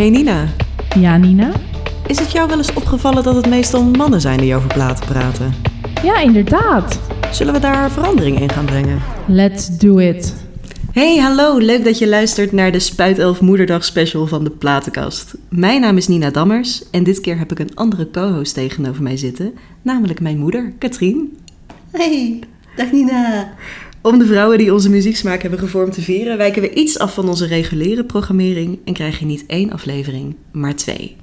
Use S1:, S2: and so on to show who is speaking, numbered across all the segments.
S1: Hey Nina,
S2: Ja, Nina?
S1: is het jou wel eens opgevallen dat het meestal mannen zijn die over platen praten?
S2: Ja, inderdaad.
S1: Zullen we daar verandering in gaan brengen?
S2: Let's do it.
S1: Hey, hallo. Leuk dat je luistert naar de Spuitelf Moederdag special van de Platenkast. Mijn naam is Nina Dammers en dit keer heb ik een andere co-host tegenover mij zitten, namelijk mijn moeder, Katrien.
S3: Hey, dag Nina.
S1: Om de vrouwen die onze muzieksmaak hebben gevormd te vieren, wijken we iets af van onze reguliere programmering en krijg je niet één aflevering, maar twee.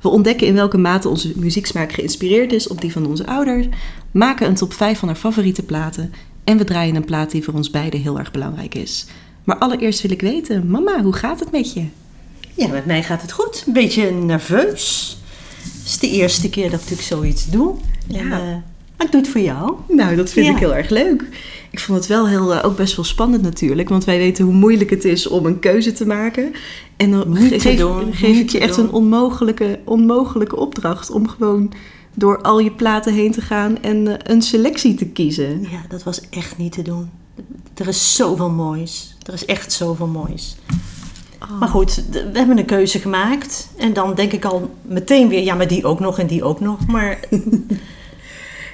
S1: We ontdekken in welke mate onze muzieksmaak geïnspireerd is op die van onze ouders, maken een top 5 van haar favoriete platen en we draaien een plaat die voor ons beiden heel erg belangrijk is. Maar allereerst wil ik weten, mama, hoe gaat het met je?
S3: Ja, met mij gaat het goed. Een beetje nerveus. Het is de eerste keer dat ik zoiets doe.
S1: Ja.
S3: En, eh, maar ik doe het voor jou.
S1: Nou, dat vind
S3: Ja.
S1: ik heel erg leuk. Ik vond het wel heel, eh, ook best wel spannend natuurlijk, want wij weten hoe moeilijk het is om een keuze te maken. En dan geef,
S3: doen,
S1: geef ik je echt een onmogelijke, onmogelijke opdracht om gewoon door al je platen heen te gaan en eh, een selectie te kiezen.
S3: Ja, dat was echt niet te doen. Er is zoveel moois. Er is echt zoveel moois.
S1: Oh.
S3: Maar goed, we hebben een keuze gemaakt. En dan denk ik al meteen weer, ja, maar die ook nog en die ook nog. Maar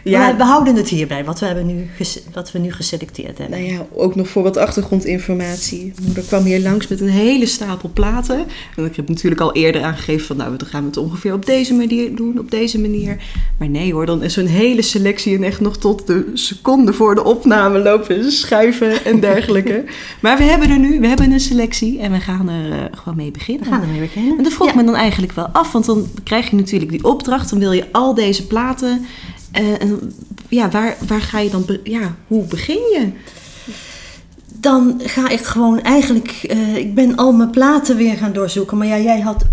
S1: Ja.
S3: we, houden het hierbij, wat we, hebben nu wat we nu geselecteerd hebben.
S1: Nou ja, ook nog voor wat achtergrondinformatie. Moeder kwam hier langs met een hele stapel platen. En ik heb natuurlijk al eerder aangegeven van, nou, dan gaan we het ongeveer op deze manier doen, op deze manier. Maar nee hoor, dan is zo'n hele selectie en echt nog tot de seconde voor de opname lopen schuiven en dergelijke. maar we hebben er nu, we hebben een selectie en we gaan er eh, gewoon mee beginnen.
S3: We gaan ermee beginnen.
S1: En dat vroeg
S3: Ja.
S1: me dan eigenlijk wel af, want dan krijg je natuurlijk die opdracht, dan wil je al deze platen. En ja, waar, waar ga je dan, ja, hoe begin je?
S3: Dan ga ik gewoon eigenlijk, eh, ik ben al mijn platen weer gaan doorzoeken. Maar ja, jij had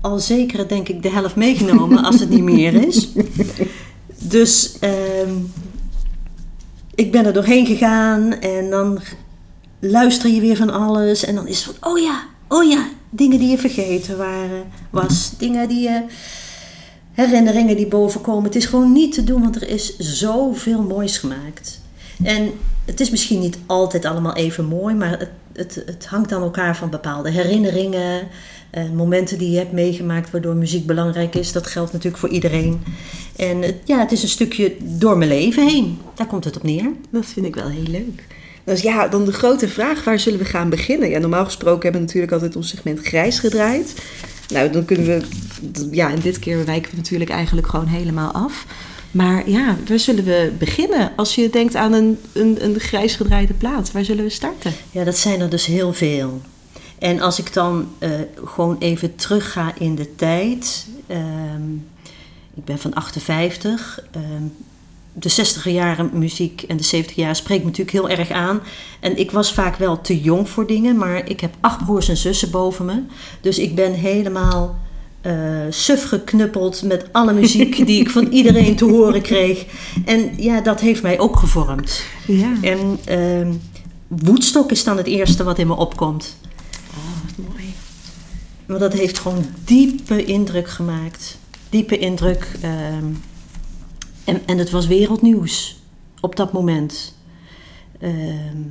S3: al zeker denk ik de helft meegenomen als het niet meer is. Dus ehm, ik ben er doorheen gegaan en dan luister je weer van alles. En dan is het van, oh ja, oh ja, dingen die je vergeten waren, was. Dingen die je, herinneringen die bovenkomen. Het is gewoon niet te doen, want er is zoveel moois gemaakt. En het is misschien niet altijd allemaal even mooi, maar het, het, het hangt aan elkaar van bepaalde herinneringen, eh, momenten die je hebt meegemaakt waardoor muziek belangrijk is. Dat geldt natuurlijk voor iedereen. En ja, het is een stukje door mijn leven heen. Daar komt het op neer.
S1: Dat vind ik wel heel leuk. Dus ja, dan de grote vraag, waar zullen we gaan beginnen? Ja, normaal gesproken hebben we natuurlijk altijd ons segment grijs gedraaid. Nou, dan kunnen we, ja, en dit keer wijken we natuurlijk eigenlijk gewoon helemaal af. Maar ja, waar zullen we beginnen? Als je denkt aan een, een, een grijs gedraaide plaat, waar zullen we starten?
S3: Ja, dat zijn er dus heel veel. En als ik dan eh, gewoon even terug ga in de tijd. ehm, ik ben van 58. ehm, de 60 jaren muziek en de 70 jaar spreekt me natuurlijk heel erg aan. En ik was vaak wel te jong voor dingen, maar ik heb acht broers en zussen boven me. Dus ik ben helemaal eh suf geknuppeld met alle muziek die ik van iedereen te horen kreeg. En ja, dat heeft mij ook gevormd.
S1: Ja.
S3: En ehm Woodstock is dan het eerste wat in me opkomt.
S1: Oh, wat mooi.
S3: Want dat heeft gewoon diepe indruk gemaakt. Diepe indruk. ehm, en, en het was wereldnieuws op dat moment. Ehm,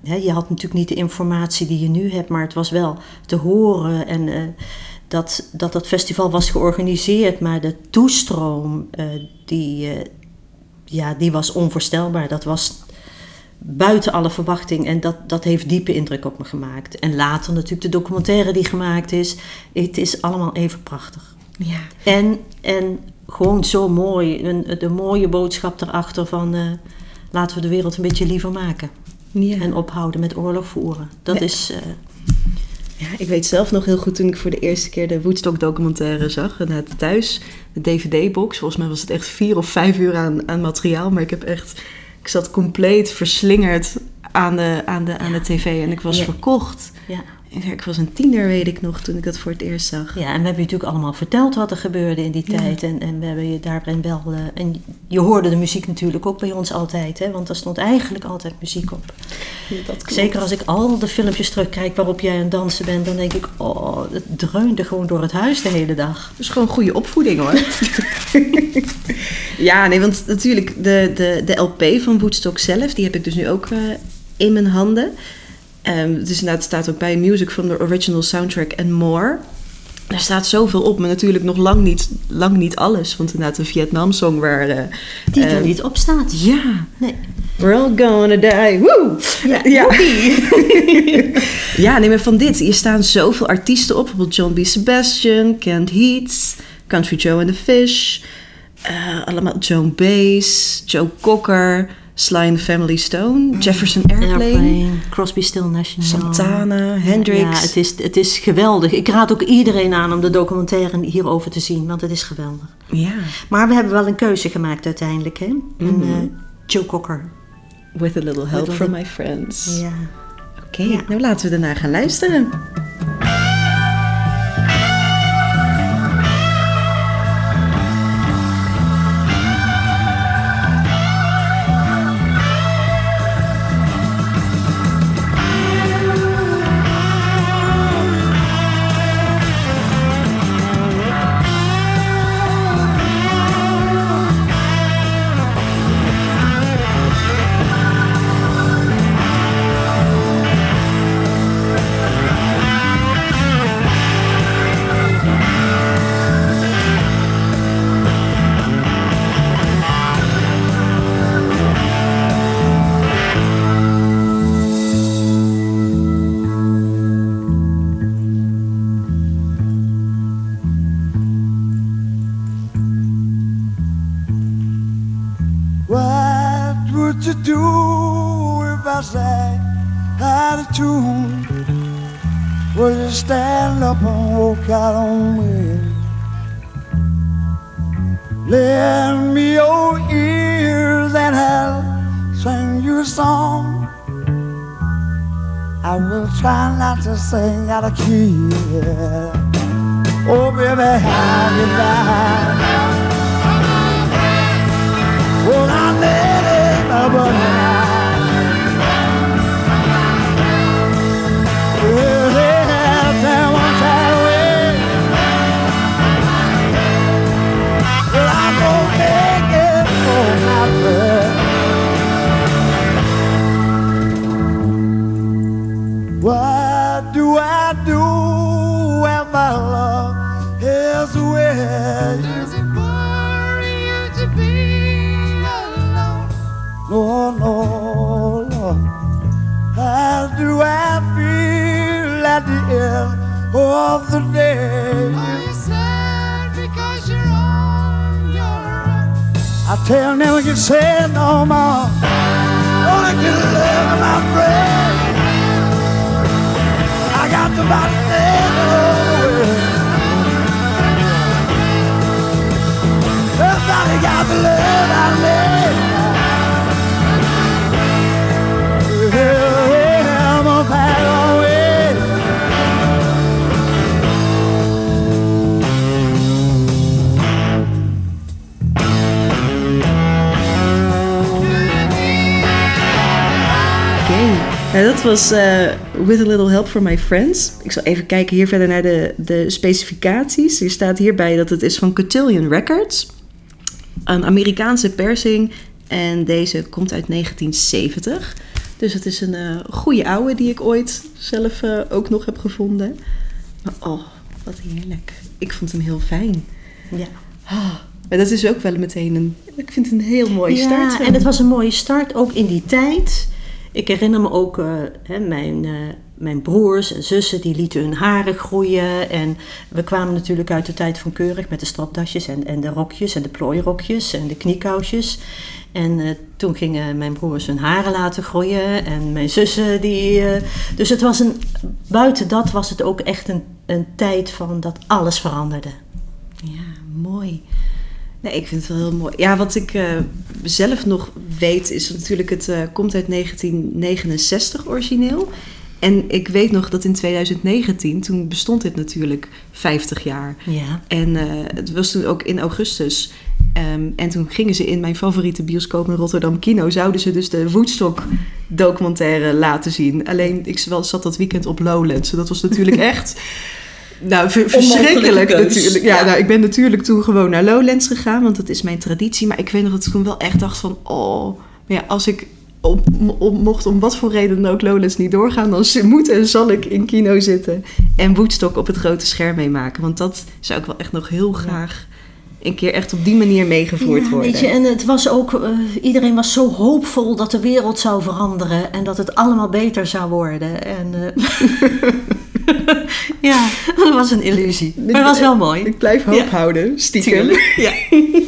S3: je had natuurlijk niet de informatie die je nu hebt, maar het was wel te horen. En eh, dat, dat dat festival was georganiseerd, maar de toestroom, eh, die, eh, ja, die was onvoorstelbaar. Dat was buiten alle verwachting. En dat, dat heeft diepe indruk op me gemaakt. En later natuurlijk de documentaire die gemaakt is. Het is allemaal even prachtig.
S1: Ja.
S3: En, en gewoon zo mooi. Een, de mooie boodschap erachter van... eh, laten we de wereld een beetje liever maken.
S1: ja.
S3: En ophouden met oorlog voeren. Dat
S1: Ja.
S3: is... eh,
S1: Ja, ik weet zelf nog heel goed toen ik voor de eerste keer de Woodstock documentaire zag. En het thuis, de DVD-box. Volgens mij was het echt vier of vijf uur aan, aan materiaal. Maar ik heb echt, ik zat compleet verslingerd aan de, aan de, aan de tv. En ik was verkocht.
S3: ja.
S1: Ik was een tiener, weet ik nog, toen ik dat voor het eerst zag.
S3: ja, en we hebben je natuurlijk allemaal verteld wat er gebeurde in die
S1: Ja.
S3: tijd. En, en we hebben je daarin wel... eh, en je hoorde de muziek natuurlijk ook bij ons altijd. Hè, want er stond eigenlijk altijd muziek op.
S1: Dat.
S3: Zeker als ik al de filmpjes terugkijk waarop jij aan het dansen bent, dan denk ik, oh, het dreunde gewoon door het huis de hele dag.
S1: Dat is gewoon goede opvoeding hoor. ja, nee, want natuurlijk de, de, de LP van Woodstock zelf, die heb ik dus nu ook eh, in mijn handen. Ehm, dus inderdaad, het staat ook bij Music from the Original Soundtrack and More. Daar staat zoveel op, maar natuurlijk nog lang niet, lang niet alles. Want inderdaad, de Vietnam-song waar... eh,
S3: Die er
S1: eh,
S3: niet op staat.
S1: Ja,
S3: Nee.
S1: we're all gonna die. Woo!
S3: Ja,
S1: ja. ja, nee, maar van dit. Hier staan zoveel artiesten op. Bijvoorbeeld John B. Sebastian, Kent Heats, Country Joe and the Fish. eh, allemaal Joan Baez, Joe Cocker, Sly and the Family Stone, Jefferson Airplane,
S3: Airplane, Crosby, Still Young.
S1: Santana, Hendrix.
S3: Ja, het is, het is geweldig. Ik raad ook iedereen aan om de documentaire hierover te zien, want het is geweldig.
S1: Ja,
S3: Maar we hebben wel een keuze gemaakt uiteindelijk, hè? En, eh, Joe Cocker.
S1: with a little help from my friends.
S3: Ja.
S1: Oké,
S3: Ja.
S1: nou laten we daarna gaan luisteren.
S4: Sing out of key. Oh, baby, how you lie? Well, I let it but of the day?
S5: Are you sad because you're on your own?
S4: I tell never can say no more. Only can live my friend. I got the body dead away. Everybody got the love I need. Yeah,
S1: nou, dat was eh, With a Little Help from My Friends. Ik zal even kijken hier verder naar de, de specificaties. Er staat hierbij dat het is van Cotillion Records. Een Amerikaanse persing. En deze komt uit 1970. Dus het is een eh goede oude die ik ooit zelf eh, ook nog heb gevonden. Maar oh, wat heerlijk. Ik vond hem heel fijn.
S3: Ja.
S1: Ah, maar dat is ook wel meteen een... Ik vind het een heel mooie start.
S3: Ja, en het was een mooie start, ook in die tijd. Ik herinner me ook, eh, hè, mijn, eh, mijn broers en zussen, die lieten hun haren groeien. En we kwamen natuurlijk uit de tijd van keurig met de stropdasjes en, en de rokjes en de plooirokjes en de kniekousjes. En eh, toen gingen mijn broers hun haren laten groeien en mijn zussen die... dus het was een, buiten dat was het ook echt een, een tijd van dat alles veranderde.
S1: Ja, mooi. Nee, ik vind het wel heel mooi. Ja, wat ik eh, zelf nog weet is natuurlijk, het eh, komt uit 1969 origineel. En ik weet nog dat in 2019, toen bestond dit natuurlijk 50 jaar.
S3: Ja.
S1: En eh, het was toen ook in augustus. Ehm, en toen gingen ze in mijn favoriete bioscoop in Rotterdam Kino... zouden ze dus de Woodstock documentaire laten zien. Alleen, ik zat dat weekend op Lowlands. En dat was natuurlijk echt... Nou, ver- verschrikkelijk natuurlijk. Ja,
S3: Ja.
S1: Nou, ik ben natuurlijk toen gewoon naar Lowlands gegaan, want dat is mijn traditie. Maar ik weet nog dat ik toen wel echt dacht van, oh, maar ja, als ik op, op- mocht om wat voor reden dan ook Lowlands niet doorgaan, dan moet en zal ik in kino zitten en Woodstock op het grote scherm meemaken. Want dat zou ik wel echt nog heel graag een keer echt op die manier meegevoerd
S3: Ja,
S1: worden.
S3: weet je, en het was ook, eh, iedereen was zo hoopvol dat de wereld zou veranderen en dat het allemaal beter zou worden. En, eh, ja, dat was een illusie. Maar het was wel mooi.
S1: Ik blijf hoop
S3: Ja.
S1: houden, stiekem.
S3: Tuurlijk, ja.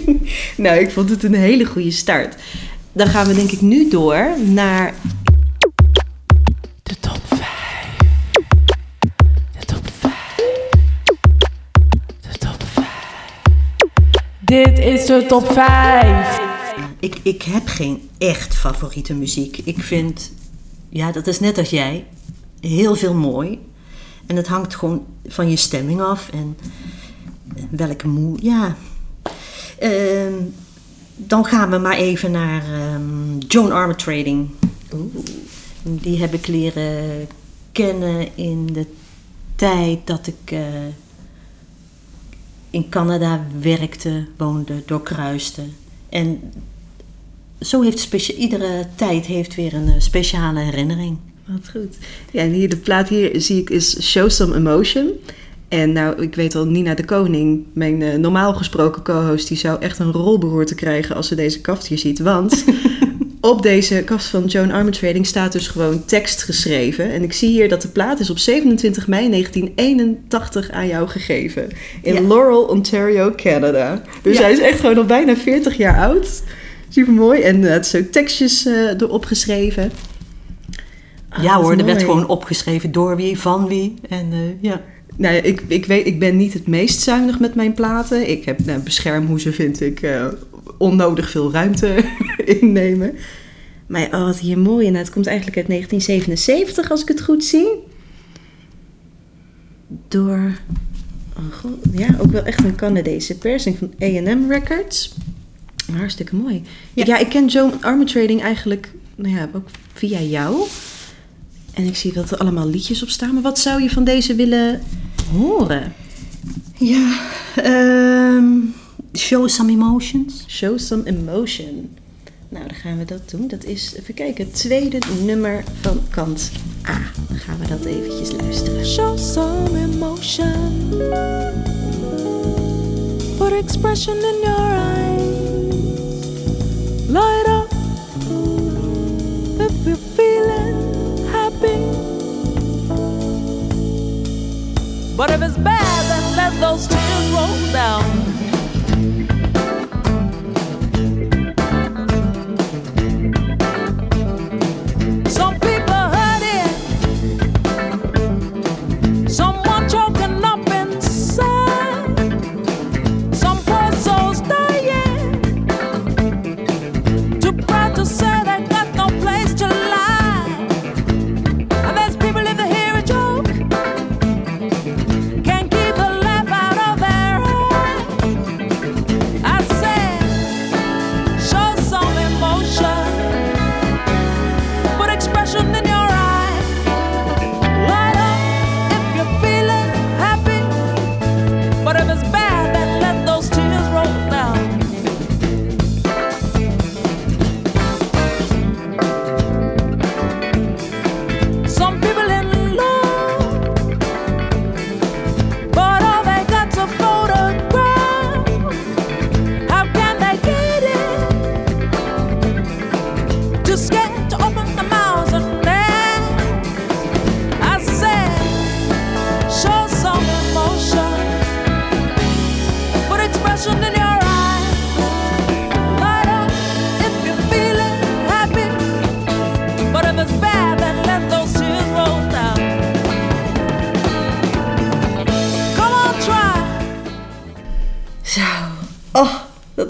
S1: nou, ik vond het een hele goede start. Dan gaan we denk ik nu door naar
S2: De top 5. De top 5. De top 5. Dit is de top 5.
S3: Ik, ik heb geen echt favoriete muziek. Ik vind, ja, dat is net als jij, heel veel mooi. En het hangt gewoon van je stemming af en welke moe, ja. Ehm, dan gaan we maar even naar ehm, Joan Armatrading. Die heb ik leren kennen in de tijd dat ik eh, in Canada werkte, woonde, doorkruiste. En zo heeft iedere tijd heeft weer een eh, speciale herinnering.
S1: Wat goed. Ja, en hier de plaat hier zie ik is Show Some Emotion. En nou, ik weet al, Nina de Koning, mijn eh, normaal gesproken co-host, die zou echt een rolbehoorte krijgen als ze deze kaft hier ziet. Want op deze kaft van Joan Armatrading staat dus gewoon tekst geschreven. En ik zie hier dat de plaat is op 27 mei 1981 aan jou gegeven. In
S3: Ja.
S1: Laurel, Ontario, Canada. Dus
S3: Ja.
S1: hij is echt gewoon al bijna 40 jaar oud. Super mooi. En eh, het is ook tekstjes eh, erop geschreven. Ah,
S3: ja hoor, er werd gewoon opgeschreven door wie, van wie. En eh, ja.
S1: Nou ja, ik, ik, weet, ik ben niet het meest zuinig met mijn platen. Ik heb nou, beschermhoezen, vind ik, eh, onnodig veel ruimte innemen. Maar oh, wat hier mooi. En het komt eigenlijk uit 1977, als ik het goed zie. Door, oh god, ja, ook wel echt een Canadese persing van A&M Records. Hartstikke mooi.
S3: Ja.
S1: Ja. ik ken Joan Armatrading eigenlijk, nou ja, ook via jou. En ik zie dat er allemaal liedjes op staan. Maar wat zou je van deze willen horen?
S3: Ja, ehm, Show Some Emotions.
S1: Show some emotion. Nou, dan gaan we dat doen. Dat is, even kijken, het tweede nummer van kant A. Dan gaan we dat eventjes luisteren.
S2: Show some emotion. Put expression in your eyes. Light up But if it's bad, then let those tears roll down.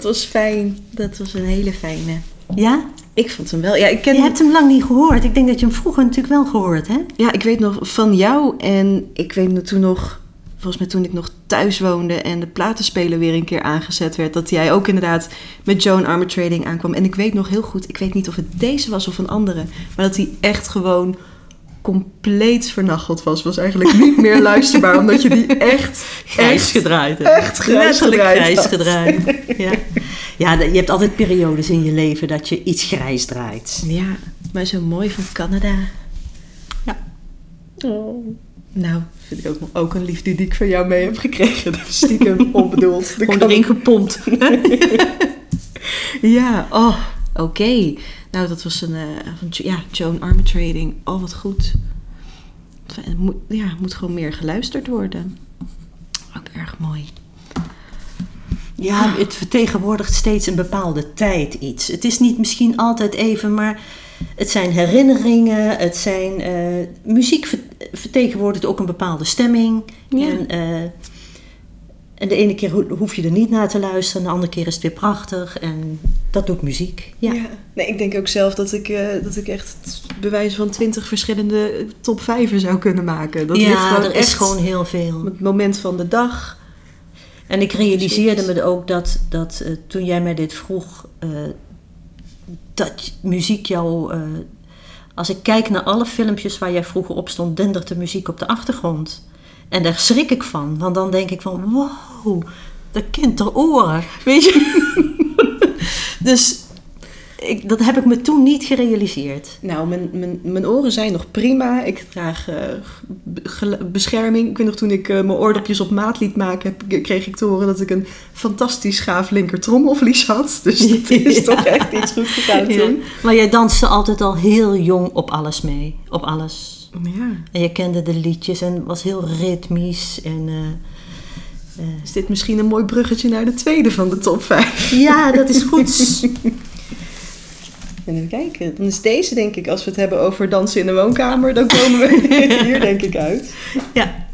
S1: Was fijn. Dat was een hele fijne.
S3: Ja?
S1: Ik vond hem wel. Ja, ik ken
S3: Je hebt hem lang niet gehoord. Ik denk dat je hem vroeger natuurlijk wel gehoord hebt.
S1: Ja, ik weet nog van jou en ik weet nog toen nog, volgens mij toen ik nog thuis woonde en de platenspeler weer een keer aangezet werd, dat jij ook inderdaad met Joan Armatrading aankwam. En ik weet nog heel goed, ik weet niet of het deze was of een andere, maar dat hij echt gewoon compleet vernacheld was. Was eigenlijk niet meer luisterbaar, omdat je die echt,
S3: Grijs
S1: echt,
S3: gedraaid. hè?
S1: echt grijs
S3: Letterlijk
S1: gedraaid
S3: grijs
S1: had.
S3: gedraaid. Ja. ja, je hebt altijd periodes in je leven dat je iets grijs draait.
S1: Ja, Maar zo mooi van Canada.
S3: Ja.
S1: Oh. Nou, vind ik ook, ook een liefde die ik van jou mee heb gekregen. Dat is stiekem onbedoeld.
S3: Gewoon erin gepompt.
S1: Ja, oh, oké. Nou, dat was een, eh, van ja, Joan Armatrading. Oh, wat goed. Het moet, ja, moet gewoon meer geluisterd worden. Ook erg mooi.
S3: Ja, het vertegenwoordigt steeds een bepaalde tijd iets. Het is niet misschien altijd even, maar het zijn herinneringen. Het zijn, eh, muziek ver- vertegenwoordigt ook een bepaalde stemming.
S1: Ja.
S3: En, eh, en de ene keer ho- hoef je er niet naar te luisteren, de andere keer is het weer prachtig. En dat doet muziek. Ja.
S1: Nee, ik denk ook zelf dat ik, eh, dat ik echt bewijs van twintig verschillende top vijven zou kunnen maken. Dat
S3: ja,
S1: gewoon
S3: er is gewoon heel veel.
S1: het moment van de dag.
S3: En ik realiseerde me ook dat, dat eh, toen jij mij dit vroeg, eh, dat muziek jou. als ik kijk naar alle filmpjes waar jij vroeger op stond, dendert de muziek op de achtergrond. En daar schrik ik van, want dan denk ik van wow, dat kind ter oren. Weet je? Dus ik, dat heb ik me toen niet gerealiseerd.
S1: Nou, mijn, mijn, mijn oren zijn nog prima. Ik draag eh, bescherming. Ik weet nog toen ik eh, mijn oordopjes op maat liet maken, heb, kreeg ik te horen dat ik een fantastisch gaaf linker trommelvlies had. Dus dat is
S3: Ja.
S1: toch echt iets goed gegaan
S3: Ja.
S1: toen.
S3: Maar jij danste altijd al heel jong op alles mee. Op alles.
S1: Ja.
S3: En je kende de liedjes en was heel ritmisch. En, eh,
S1: Is dit misschien een mooi bruggetje naar de tweede van de top 5?
S3: ja, dat is goed.
S1: En even kijken. Dan is deze, denk ik, als we het hebben over dansen in de woonkamer, dan komen we hier, denk ik, uit.
S3: ja.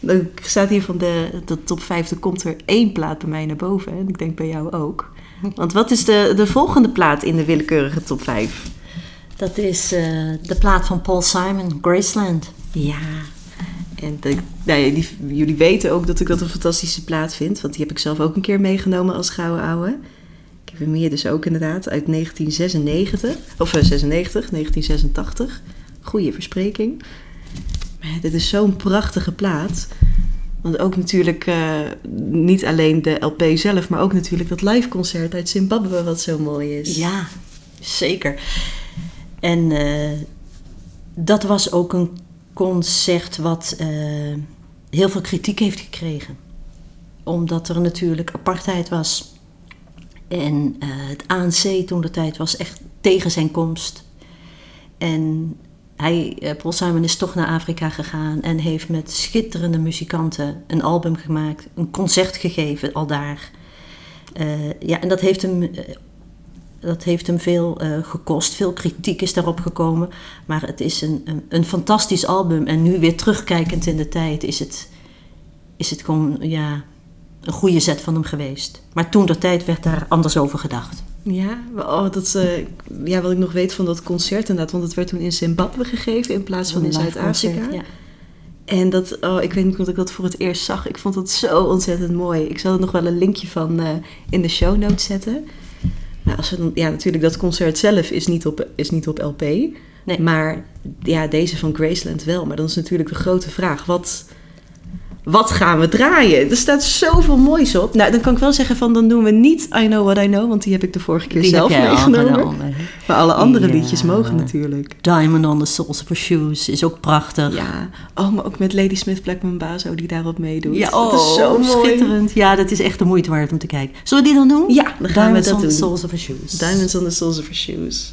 S1: Dan staat hier van de, de top 5, er komt er één plaat bij mij naar boven. En ik denk bij jou ook. Want wat is de, de volgende plaat in de willekeurige top 5?
S3: Dat is eh, de plaat van Paul Simon, Graceland.
S1: Ja. En de, nou ja, die, jullie weten ook dat ik dat een fantastische plaat vind. Want die heb ik zelf ook een keer meegenomen als gouden ouwe. Ik heb hem hier dus ook inderdaad uit 1996. Of eh, 96, 1986. Goeie verspreking. Maar dit is zo'n prachtige plaat. Want ook natuurlijk eh, niet alleen de LP zelf, maar ook natuurlijk dat liveconcert uit Zimbabwe wat zo mooi is.
S3: Ja, zeker. En eh, dat was ook een concert wat eh, heel veel kritiek heeft gekregen. Omdat er natuurlijk apartheid was. En eh, het ANC toen de tijd was echt tegen zijn komst. En hij, eh, Paul Simon is toch naar Afrika gegaan en heeft met schitterende muzikanten een album gemaakt, een concert gegeven al daar. Ja, en dat heeft hem, dat heeft hem veel eh, gekost. Veel kritiek is daarop gekomen. Maar het is een, een, een fantastisch album. En nu weer terugkijkend in de tijd is het, is het gewoon ja, een goede zet van hem geweest. Maar toen de tijd werd daar anders over gedacht.
S1: Ja, oh, dat, eh, ja, wat ik nog weet van dat concert inderdaad. Want het werd toen in Zimbabwe gegeven in plaats van in Zuid-Afrika.
S3: Ja.
S1: En dat, oh, ik weet niet of ik dat voor het eerst zag. Ik vond dat zo ontzettend mooi. Ik zal er nog wel een linkje van eh, in de show notes zetten. Nou, als we dan, ja, natuurlijk, dat concert zelf is niet op, is niet op LP.
S3: Nee.
S1: Maar ja, deze van Graceland wel. Maar dan is natuurlijk de grote vraag: wat, wat gaan we draaien? Er staat zoveel moois op. Nou, dan kan ik wel zeggen: van dan doen we niet I Know What I Know. Want die heb ik de vorige keer
S3: Die
S1: zelf meegenomen.
S3: genomen.
S1: Maar alle andere
S3: Ja.
S1: liedjes mogen natuurlijk.
S3: Diamond on the Soles of Her Shoes is ook prachtig.
S1: Ja, oh, maar ook met Lady Smith Black Mambazo die daarop meedoet.
S3: Ja,
S1: dat is zo mooi.
S3: schitterend. Ja, dat is echt de moeite waard om te kijken. Zullen we die dan doen?
S1: Ja, dan gaan
S3: Diamonds
S1: we
S3: on
S1: dat
S3: the
S1: doen.
S3: Soles of Her Shoes.
S1: Diamonds on the soles of her shoes.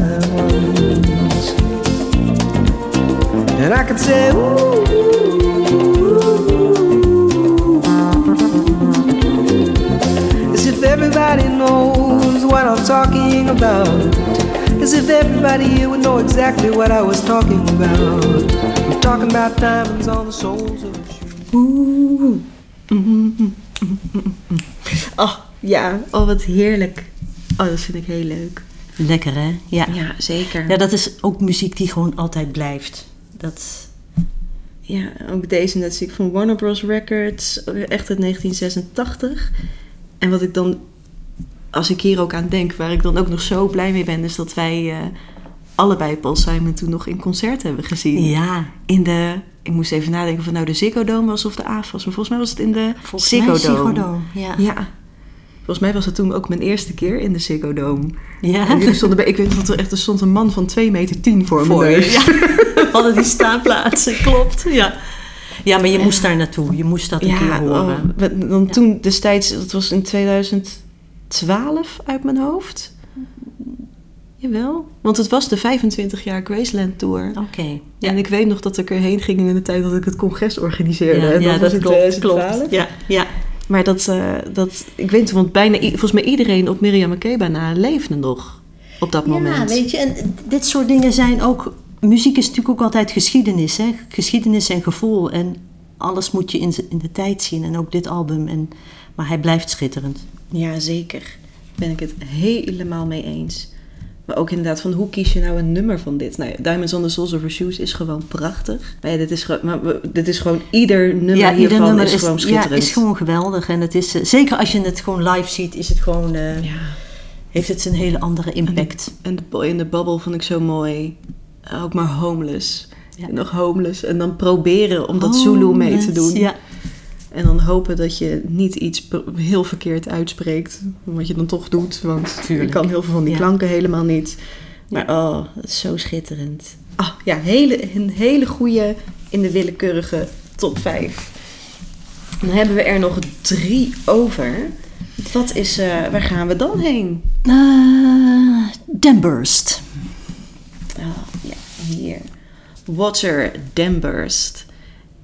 S6: And I could say, Ooh. As if everybody knows what I'm talking about. As if everybody here would know exactly what I was talking about. I'm talking about diamonds on the soles of her shoes.
S1: Oeh. Oh, ja. Oh, wat heerlijk. Oh, dat vind ik heel leuk.
S3: Lekker hè? Ja.
S1: Ja, zeker.
S3: Ja, dat is ook muziek die gewoon altijd blijft. Dat,
S1: Ja, ook deze net zie ik van Warner Bros. Records, echt uit 1986. En wat ik dan, als ik hier ook aan denk, waar ik dan ook nog zo blij mee ben, is dat wij eh, allebei Paul Simon toen nog in concert hebben gezien.
S3: ja,
S1: In de, ik moest even nadenken of het nou de Ziggo Dome was of de AFAS, maar volgens mij was het in de
S3: volgens
S1: Ziggo
S3: mij
S1: Dome.
S3: Ziggo Dome, Ja.
S1: Ja. Volgens mij was het toen ook mijn eerste keer in de Ziggo Dome.
S3: Ja.
S1: En jullie stonden bij, ik weet nog dat er echt er stond een man van 2 meter 10 voor,
S3: Voor
S1: me.
S3: Ja. Hadden die staanplaatsen, klopt. Ja. ja, maar je moest daar naartoe. Je moest dat een keer
S1: Ja,
S3: horen.
S1: oh, we- dan toen destijds, dat was in 2012 uit mijn hoofd. Jawel, want het was de 25 jaar Graceland Tour.
S3: Oké.
S1: En ik weet nog dat ik erheen ging in de tijd dat ik het congres organiseerde.
S3: Ja,
S1: En
S3: ja,
S1: was
S3: dat
S1: in
S3: klopt.
S1: 2012.
S3: klopt. Ja, ja.
S1: Maar dat, eh, dat, ik weet want bijna, volgens mij iedereen op Miriam Makeba na leefde nog op dat
S3: Ja,
S1: moment.
S3: weet je, en dit soort dingen zijn ook... Muziek is natuurlijk ook altijd geschiedenis, hè. Geschiedenis en gevoel. En alles moet je in, in de tijd zien. En ook dit album. En, maar hij blijft schitterend.
S1: Ja, zeker. Ben ik het helemaal mee eens. Maar ook inderdaad, van hoe kies je nou een nummer van dit? Nou ja, Diamonds on the Soles of Her Shoes is gewoon prachtig. Maar ja, dit is, gewoon- maar we- dit is gewoon ieder nummer
S3: ja,
S1: hiervan
S3: ieder nummer
S1: is, gewoon
S3: ja,
S1: schitterend.
S3: is gewoon geweldig. En het is, eh, zeker als je het gewoon live ziet, is het gewoon, eh,
S1: Ja.
S3: heeft het een hele andere impact.
S1: En de Boy in the Bubble vond ik zo mooi. Ook maar Homeless.
S3: Ja.
S1: Nog Homeless. En dan proberen om dat Zulu mee te doen.
S3: Ja,
S1: En dan hopen dat je niet iets heel verkeerd uitspreekt. Wat je dan toch doet. Want
S3: Tuurlijk.
S1: je kan heel veel van die
S3: Ja.
S1: klanken helemaal niet. Maar oh, dat is zo schitterend. Ah, ja, hele, een hele goede in de willekeurige top 5. Dan hebben we er nog drie over. Wat is, eh, waar gaan we dan heen?
S3: Damburst.
S1: Oh, ja, hier. Water Damburst.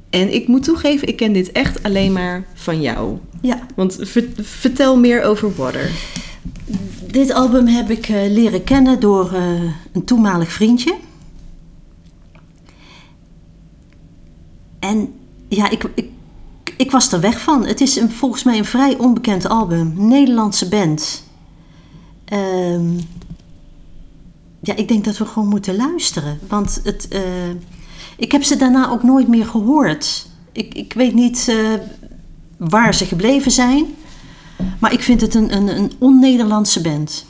S1: En ik moet toegeven, ik ken dit echt alleen maar van jou.
S3: Ja,
S1: Want ver- vertel meer over Water.
S3: dit album heb ik eh, leren kennen door eh, een toenmalig vriendje. En ja, ik, ik, ik was er weg van. Het is een, volgens mij een vrij onbekend album. Nederlandse band. Ehm, ja, ik denk dat we gewoon moeten luisteren. Want het, eh, ik heb ze daarna ook nooit meer gehoord. Ik, ik weet niet eh, waar ze gebleven zijn. Maar ik vind het een, een, een on-Nederlandse band.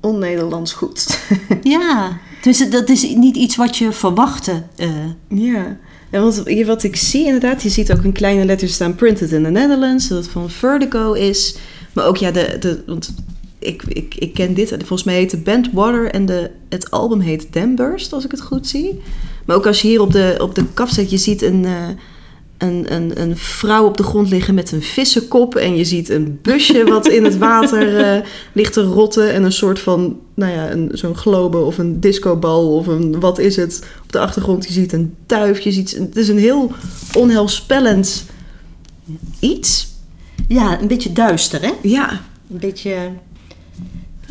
S1: On-Nederlands goed.
S3: Ja, dus dat is niet iets wat je verwachtte. eh.
S1: ja. En wat, wat ik zie inderdaad, je ziet ook in kleine letters staan printed in the Netherlands, dat het van Vertigo is. Maar ook ja, de, de, want ik, ik, ik ken dit, volgens mij heet de band Water en de, het album heet Damburst, als ik het goed zie. Maar ook als je hier op de, op de kaf zet, je ziet een, eh, een, een, een vrouw op de grond liggen met een vissenkop. En je ziet een busje wat in het water eh, ligt te rotten. En een soort van, nou ja, een, zo'n globe of een discobal of een, wat is het? Op de achtergrond, je ziet een duif. Je ziet, het is een heel onheilspellend iets.
S3: Ja, een beetje duister, hè?
S1: Ja,
S3: Een beetje...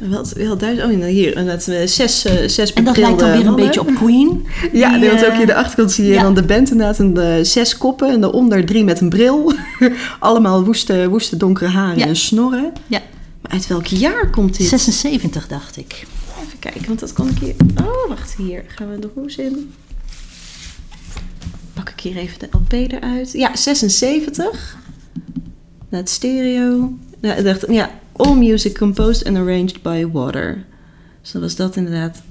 S1: wat, heel duidelijk. Oh, en hier, en dat, eh, zes, eh, zes
S3: En dat lijkt dan weer een beetje op Queen.
S1: Ja,
S3: Die,
S1: want ook
S3: eh,
S1: hier de achterkant zie je
S3: ja.
S1: dan de band inderdaad. En de zes koppen en daaronder drie met een bril. Allemaal woeste, woeste donkere haren
S3: Ja.
S1: en snorren.
S3: Ja,
S1: Maar uit welk jaar komt dit?
S3: 76 dacht ik.
S1: Even kijken, want dat kan ik hier... Oh, wacht, hier gaan we de hoes in. Pak ik hier even de LP eruit. Ja, 76. Net stereo. Ja, dacht, ja, all music composed and arranged by Water. Dus dan was dat inderdaad